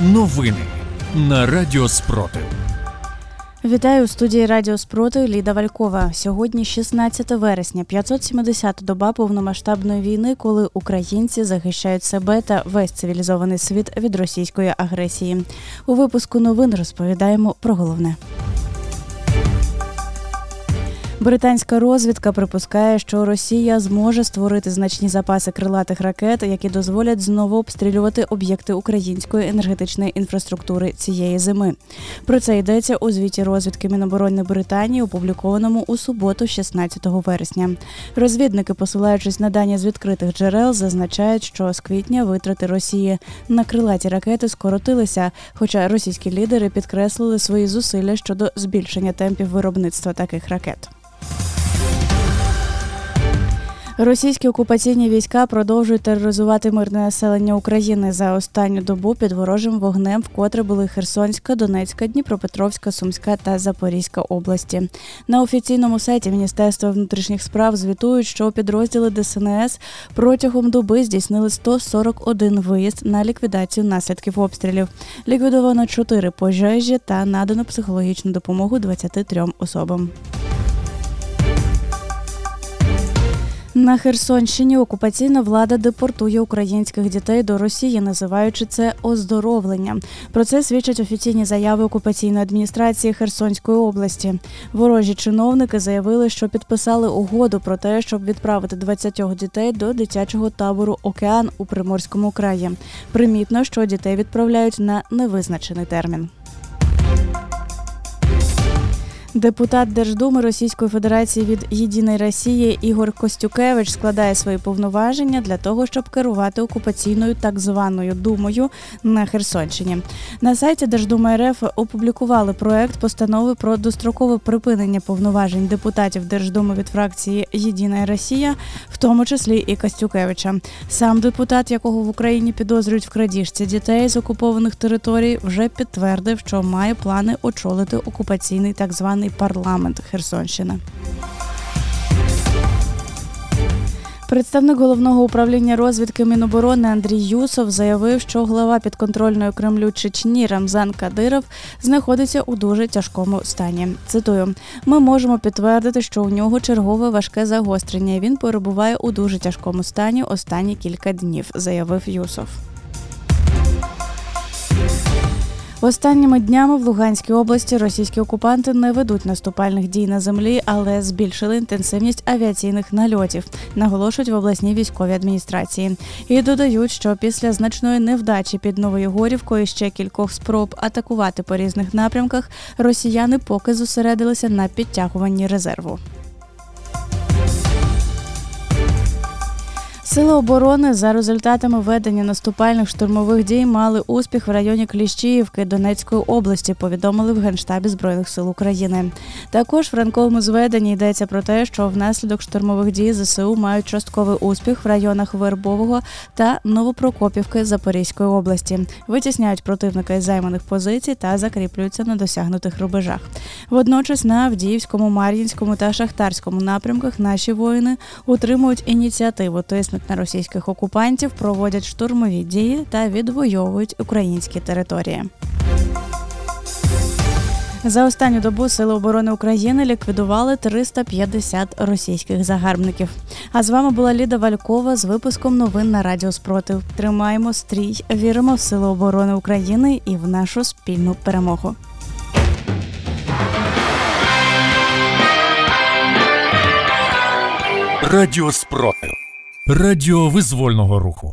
Новини на Радіо Спротив. Вітаю у студії Радіо Спротив Ліда Валькова. Сьогодні 16 вересня, 570-та доба повномасштабної війни, коли українці захищають себе та весь цивілізований світ від російської агресії. У випуску новин розповідаємо про головне. Британська розвідка припускає, що Росія зможе створити значні запаси крилатих ракет, які дозволять знову обстрілювати об'єкти української енергетичної інфраструктури цієї зими. Про це йдеться у звіті розвідки Міноборони Британії, опублікованому у суботу, 16 вересня. Розвідники, посилаючись на дані з відкритих джерел, зазначають, що з квітня витрати Росії на крилаті ракети скоротилися, хоча російські лідери підкреслили свої зусилля щодо збільшення темпів виробництва таких ракет. Російські окупаційні війська продовжують тероризувати мирне населення України за останню добу під ворожим вогнем, вкотре були Херсонська, Донецька, Дніпропетровська, Сумська та Запорізька області. На офіційному сайті Міністерства внутрішніх справ звітують, що підрозділи ДСНС протягом доби здійснили 141 виїзд на ліквідацію наслідків обстрілів. Ліквідовано 4 пожежі та надано психологічну допомогу 23 особам. На Херсонщині окупаційна влада депортує українських дітей до Росії, називаючи це оздоровленням. Про це свідчать офіційні заяви окупаційної адміністрації Херсонської області. Ворожі чиновники заявили, що підписали угоду про те, щоб відправити 20 дітей до дитячого табору Океан у Приморському краї. Примітно, що дітей відправляють на невизначений термін. Депутат Держдуми Російської Федерації від Єдиної Росії Ігор Костюкевич складає свої повноваження для того, щоб керувати окупаційною так званою думою на Херсонщині. На сайті Держдуми РФ опублікували проект постанови про дострокове припинення повноважень депутатів Держдуми від фракції Єдина Росія, в тому числі і Костюкевича. Сам депутат, якого в Україні підозрюють в крадіжці дітей з окупованих територій, вже підтвердив, що має плани очолити окупаційний так званий парламент Херсонщини. Представник головного управління розвідки Міноборони Андрій Юсов заявив, що глава підконтрольної Кремлю Чечні Рамзан Кадиров знаходиться у дуже тяжкому стані. Цитую: ми можемо підтвердити, що у нього чергове важке загострення. Він перебуває у дуже тяжкому стані останні кілька днів, заявив Юсов. Останніми днями в Луганській області російські окупанти не ведуть наступальних дій на землі, але збільшили інтенсивність авіаційних нальотів, наголошують в обласній військовій адміністрації. І додають, що після значної невдачі під Новою Горівкою і ще кількох спроб атакувати по різних напрямках, росіяни поки зосередилися на підтягуванні резерву. Сили оборони за результатами ведення наступальних штурмових дій мали успіх в районі Кліщіївки Донецької області. Повідомили в генштабі збройних сил України. Також в ранковому зведенні йдеться про те, що внаслідок штурмових дій ЗСУ мають частковий успіх в районах Вербового та Новопрокопівки Запорізької області. Витісняють противника із займаних позицій та закріплюються на досягнутих рубежах. Водночас на Авдіївському, Мар'їнському та Шахтарському напрямках наші воїни утримують ініціативу тиснуть на російських окупантів, проводять штурмові дії та відвоюють українські території. За останню добу Сили оборони України ліквідували 350 російських загарбників. А з вами була Ліда Валькова з випуском новин на Радіо Спротив. Тримаємо стрій, віримо в Сили оборони України і в нашу спільну перемогу. Радіо Спротив. Радіо визвольного руху.